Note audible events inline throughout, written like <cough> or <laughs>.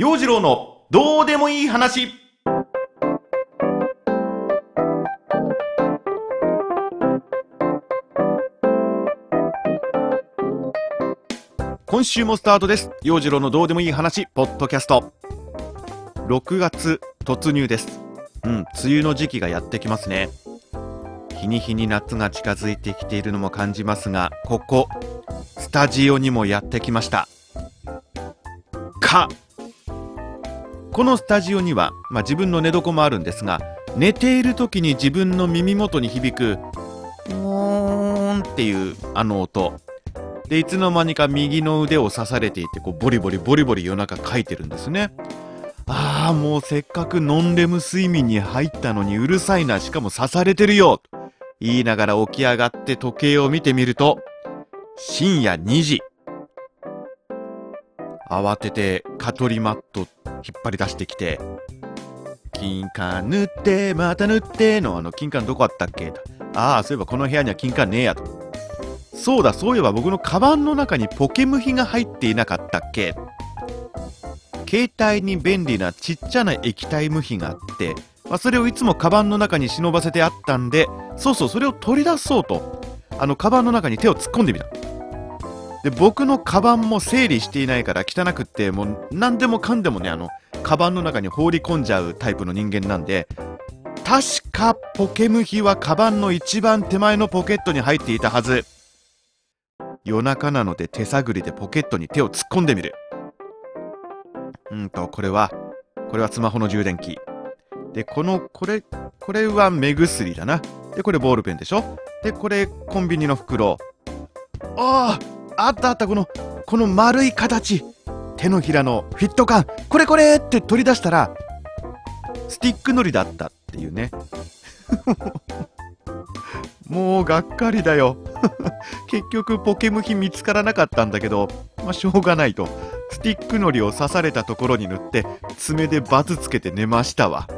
陽次郎のどうでもいい話。今週もスタートです。陽次郎のどうでもいい話ポッドキャスト。6月突入です。うん梅雨の時期がやってきますね。日に日に夏が近づいてきているのも感じますがここスタジオにもやってきました。かこのスタジオには、まあ、自分の寝床もあるんですが寝ている時に自分の耳元に響く「うーん」っていうあの音。でいつの間にか右の腕を刺されていてこうボリボリボリボリ夜中書いてるんですね。ああもうせっかくノンレム睡眠に入ったのにうるさいな。しかも刺されてるよ。と言いながら起き上がって時計を見てみると深夜2時。慌てて蚊取りマット引っ張り出してきて金管塗ってまた塗ってのあの金管どこあったっけ？とああそういえばこの部屋には金管ねえやと。そうだそういえば僕のカバンの中にポケムヒが入っていなかったっけ？携帯に便利なちっちゃな液体無比があってまあ、それをいつもカバンの中に忍ばせてあったんでそうそうそれを取り出そうとあのカバンの中に手を突っ込んでみた。で僕のカバンも整理していないから汚くってもう何でもかんでもねあのカバンの中に放り込んじゃうタイプの人間なんで確かポケムヒはカバンの一番手前のポケットに入っていたはず夜中なので手探りでポケットに手を突っ込んでみるうんとこれはこれはスマホの充電器で、この、これ、これは目薬だな。で、これボールペンでしょで、これコンビニの袋。あああったあった、この、この丸い形。手のひらのフィット感。これこれって取り出したら、スティックのりだったっていうね。<laughs> もうがっかりだよ。<laughs> 結局ポケムヒ見つからなかったんだけど、まあしょうがないと。スティックのりを刺されたところに塗って爪でバツつけて寝ましたわ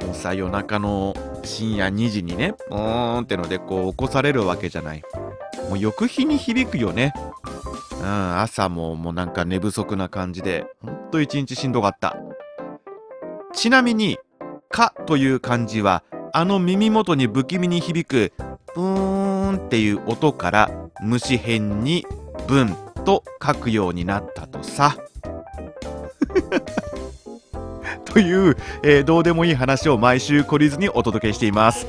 もう。さ夜中の深夜2時にねうーんってのでこう起こされるわけじゃないもう翌日に響くよね。うん朝ももうなんか寝不足な感じでほんと一日しんどかった。ちなみに「か」という漢字はあの耳元に不気味に響くブーンっていう音から虫編に「文」と書くようになったとさ。<laughs> という、えー、どうでもいい話を毎週懲りずにお届けしています。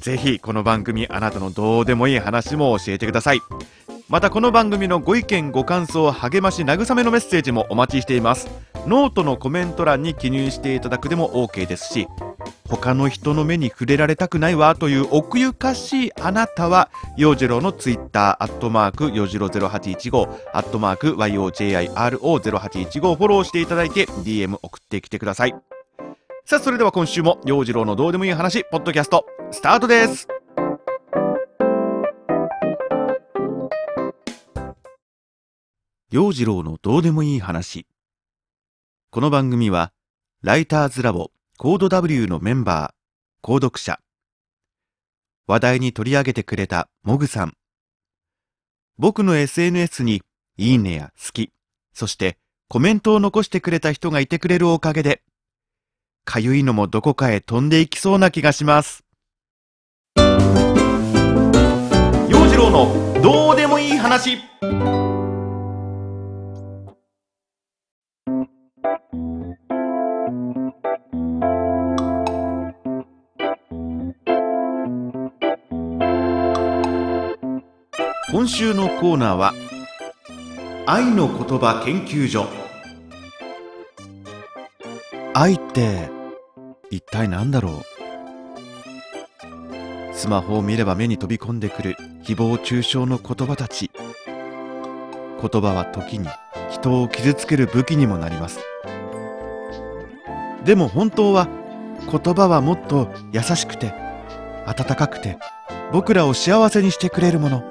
ぜひこの番組あなたのどうでもいい話も教えてください。またこの番組のご意見ご感想励まし慰めのメッセージもお待ちしています。ノートのコメント欄に記入していただくでも OK ですし他の人の目に触れられたくないわという奥ゆかしいあなたは陽次郎のツイッターアットマーク陽次郎0815アットマーク YOJIRO0815 フォローしていただいて DM 送ってきてください。さあそれでは今週も陽次郎のどうでもいい話ポッドキャストスタートです。陽次郎のどうでもいい話。この番組は、ライターズラボコード W のメンバー、購読者、話題に取り上げてくれたモグさん、僕の SNS にいいねや好き、そしてコメントを残してくれた人がいてくれるおかげで、かゆいのもどこかへ飛んでいきそうな気がします。陽次郎のどうでもいい話。今週のコーナーは愛の言葉研究所愛って一体何だろう？スマホを見れば目に飛び込んでくる誹謗中傷の言葉たち。言葉は時に人を傷つける武器にもなります。でも本当は言葉はもっと優しくて温かくて僕らを幸せにしてくれるもの。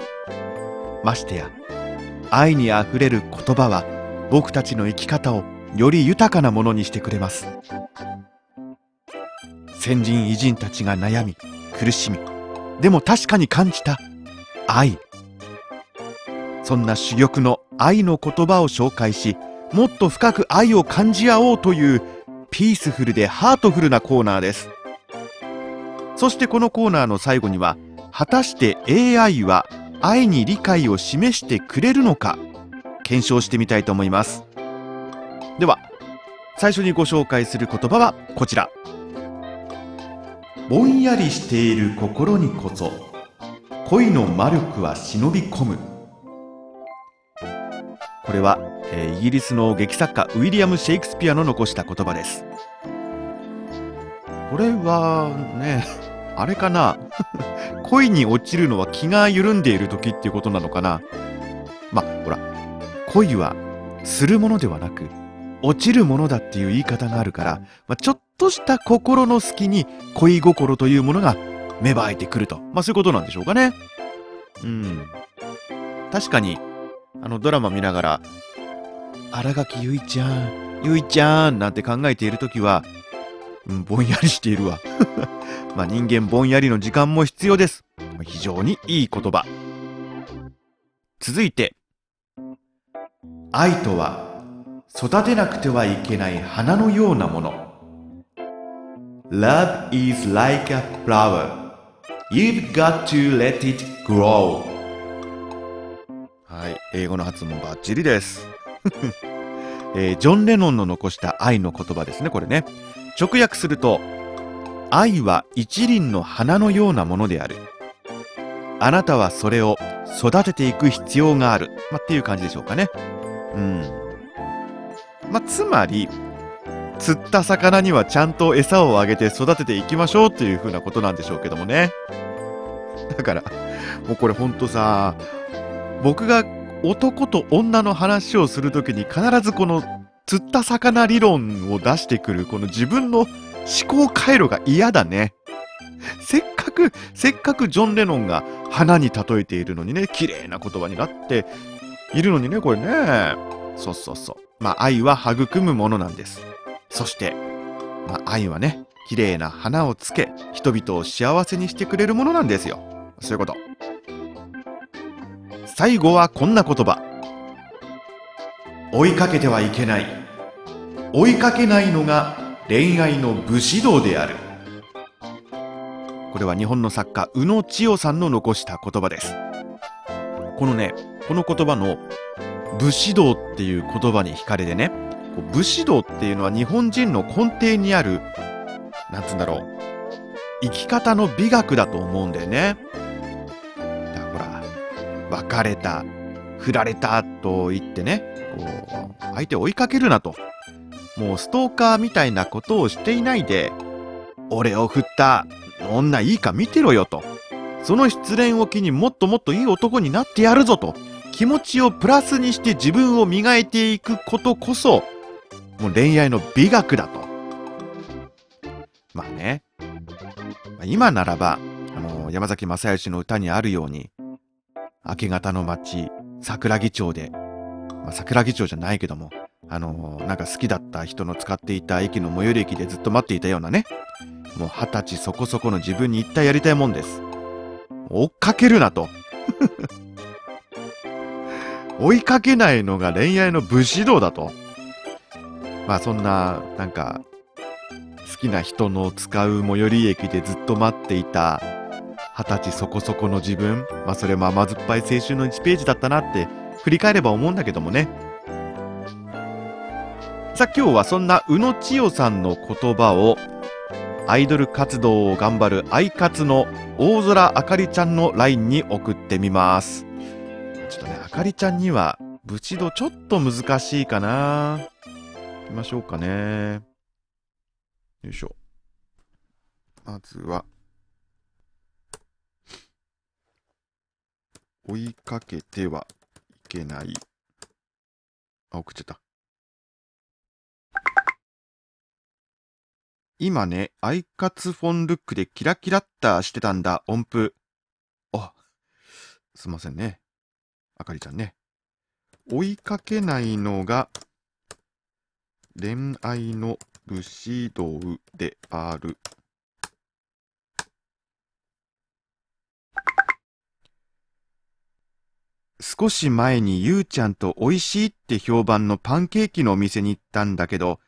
ましてや愛にあふれる言葉は僕たちの生き方をより豊かなものにしてくれます。先人偉人たちが悩み苦しみでも確かに感じた愛。そんな珠玉の愛の言葉を紹介しもっと深く愛を感じ合おうというピースフルでハートフルなコーナーです。そしてこのコーナーの最後には果たして AI は愛に理解を示してくれるのか検証してみたいと思います。では最初にご紹介する言葉はこちら。ぼんやりしている心にこそ恋の魔力は忍び込む。これは、えー、イギリスの劇作家ウィリアム・シェイクスピアの残した言葉です。これはね <laughs> あれかな？<laughs> 恋に落ちるのは気が緩んでいる時っていうことなのかな？まあほら恋はするものではなく落ちるものだっていう言い方があるから、まあ、ちょっとした心の隙に恋心というものが芽生えてくると。まあそういうことなんでしょうかね。うん。確かに、あのドラマ見ながら、新垣結衣ちゃん、結衣ちゃんなんて考えているときは、うん、ぼんやりしているわ。<laughs> まあ人間ぼんやりの時間も必要です。非常にいい言葉。続いて、愛とは育てなくてはいけない花のようなもの。Love is like a flower. You've got to let it grow. はい、英語の発音バッチリです。<laughs> えー、ジョン・レノンの残した愛の言葉ですね、これね。直訳すると、愛は一輪の花のようなものである。あなたはそれを育てていく必要がある。まあ、っていう感じでしょうかね。うん。まあ、つまり、釣った魚にはちゃんと餌をあげて育てていきましょうっていう風なことなんでしょうけどもね。だから、もうこれほんとさ、僕が男と女の話をするときに必ずこの釣った魚理論を出してくるこの自分の思考回路が嫌だね。せっかく、せっかくジョン・レノンが花に例えているのにね、綺麗な言葉になっているのにね、これね。そうそうそう。まあ愛は育むものなんです。そして、まあ愛はね、綺麗な花をつけ、人々を幸せにしてくれるものなんですよ。そういうこと。最後はこんな言葉。追いかけてはいけない。追いかけないのが恋愛の武士道である。これは日本の作家、宇野千代さんの残した言葉です。このね、この言葉の武士道っていう言葉に惹かれてね、武士道っていうのは日本人の根底にある、なんつうんだろう、生き方の美学だと思うんだよね。だからほら、別れた、振られたと言ってね、こう、相手を追いかけるなと。もうストーカーみたいなことをしていないで、俺を振った女いいか見てろよと。その失恋を機にもっともっといい男になってやるぞと。気持ちをプラスにして自分を磨いていくことこそ、もう恋愛の美学だと。まあね。今ならば、あの、山崎正義の歌にあるように、明け方の街、桜木町で、まあ、桜木町じゃないけども、あのなんか好きだった人の使っていた駅の最寄り駅でずっと待っていたようなね、もう二十歳そこそこの自分に一体やりたいもんです。追っかけるなと。追いかけないのが恋愛の武士道だと。まあそんな、なんか、好きな人の使う最寄り駅でずっと待っていた、二十歳そこそこの自分、まあそれも甘酸っぱい青春の1ページだったなって振り返れば思うんだけどもね。さあ今日はそんな宇野千代さんの言葉をアイドル活動を頑張るアイカツの大空あかりちゃんの LINE に送ってみます。ちょっとね、あかりちゃんには、ブチドちょっと難しいかな。行きましょうかね。よいしょ。まずは、追いかけてはいけない。あ、送っちゃった。今ね、アイカツフォンルックでキラキラッタしてたんだ、音符。あ、すいませんね。あかりちゃんね。追いかけないのが恋愛の武士道である。少し前にゆうちゃんと美味しいって評判のパンケーキのお店に行ったんだけど、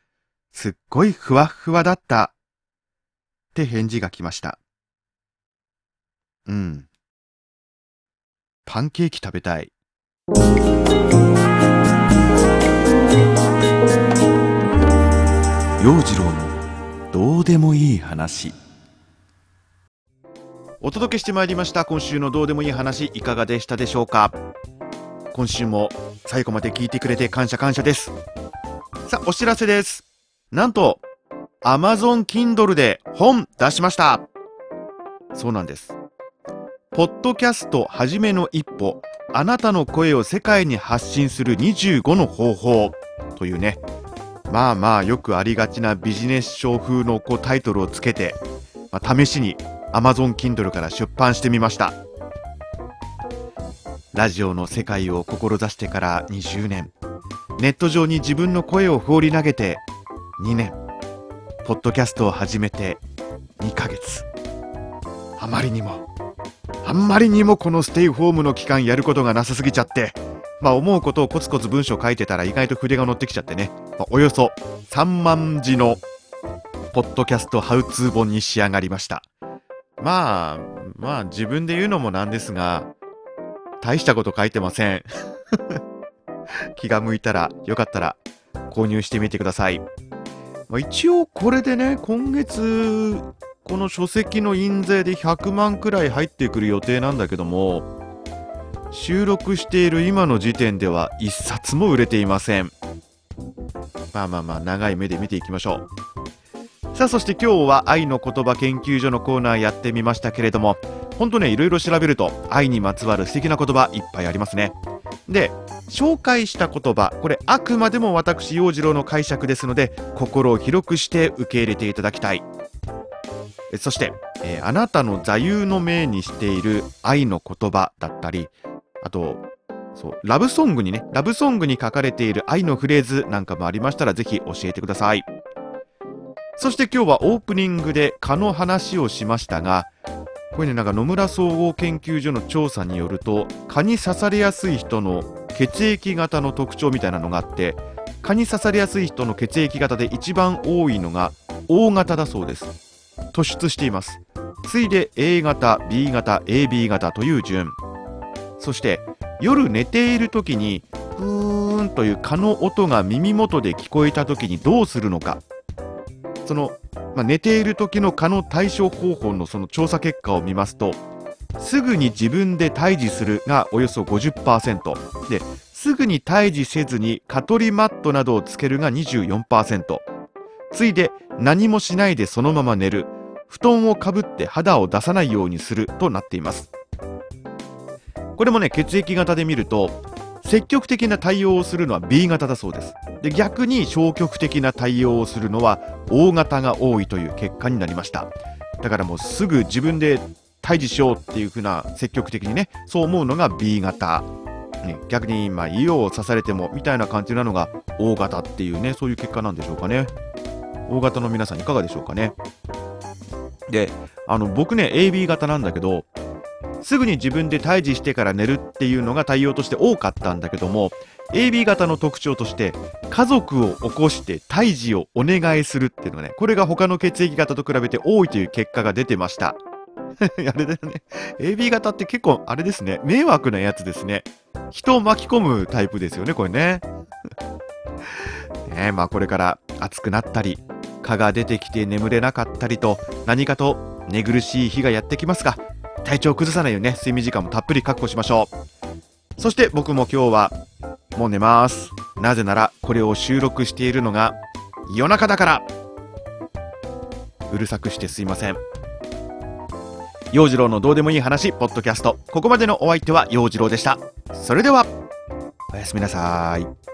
すっごいふわっふわだった。って返事が来ました。うん。パンケーキ食べたい。陽次郎のどうでもいい話。お届けしてまいりました。今週のどうでもいい話いかがでしたでしょうか？今週も最後まで聞いてくれて感謝感謝です。さあお知らせです。なんと Amazon Kindle で本出しました。そうなんです。ポッドキャストはじめの一歩あなたの声を世界に発信する25の方法というね。まあまあよくありがちなビジネス書風のこうタイトルをつけて、まあ、試しに Amazon Kindle から出版してみました。ラジオの世界を志してから20年。ネット上に自分の声を放り投げて2年。ポッドキャストを始めて2ヶ月。あまりにも。あんまりにもこのステイホームの期間やることがなさすぎちゃってまあ思うことをコツコツ文章書いてたら意外と筆が乗ってきちゃってね、まあおよそ3万字のポッドキャストハウツー本に仕上がりましたまあ、まあ自分で言うのもなんですが、大したこと書いてません。<laughs> 気が向いたら、よかったら購入してみてください。ま、一応これでね、今月、この書籍の印税で100万くらい入ってくる予定なんだけども、収録している今の時点では1冊も売れていません。まあまあまあ、長い目で見ていきましょう。さあそして今日は愛の言葉研究所のコーナーやってみましたけれども本当ねいろいろ調べると愛にまつわる素敵な言葉いっぱいありますねで紹介した言葉これあくまでも私陽次郎の解釈ですので心を広くして受け入れていただきたいそして、えーあなたの座右の銘にしている愛の言葉だったりあとそうラブソングにねラブソングに書かれている愛のフレーズなんかもありましたらぜひ教えてくださいそして今日はオープニングで蚊の話をしましたが、これね、なんか野村総合研究所の調査によると、蚊に刺されやすい人の血液型の特徴みたいなのがあって、蚊に刺されやすい人の血液型で一番多いのが O 型だそうです。突出しています。次いで A 型、B 型、AB 型という順。そして夜寝ている時に、ふーんという蚊の音が耳元で聞こえた時にどうするのか。その、まあ、寝ている時の蚊の対処方法のその調査結果を見ますとすぐに自分で退治するがおよそ50%ですぐに退治せずに蚊取りマットなどをつけるが24%次いで何もしないでそのまま寝る。布団をかぶって肌を出さないようにするとなっています。これもね血液型で見ると積極的な対応をするのは B 型だそうです。で逆に消極的な対応をするのは O 型が多いという結果になりました。だからもうすぐ自分で退治しようっていう風な積極的にねそう思うのが B 型、ね、逆にまあ胃を刺されてもみたいな感じなのが O 型っていうねそういう結果なんでしょうかね。O 型の皆さんいかがでしょうかね。であの僕ね AB 型なんだけどすぐに自分で退治してから寝るっていうのが対応として多かったんだけども AB 型の特徴として家族を起こして退治をお願いするっていうのがねこれが他の血液型と比べて多いという結果が出てました。<laughs> あれだよね。AB 型って結構あれですね。迷惑なやつですね。人を巻き込むタイプですよねこれね。<laughs> ねまあこれから暑くなったり蚊が出てきて眠れなかったりと何かと寝苦しい日がやってきますが体調を崩さないようにね睡眠時間もたっぷり確保しましょうそして僕も今日はもう寝ますなぜならこれを収録しているのが夜中だからうるさくしてすいません陽次郎のどうでもいい話ポッドキャストここまでのお相手は陽次郎でしたそれではおやすみなさい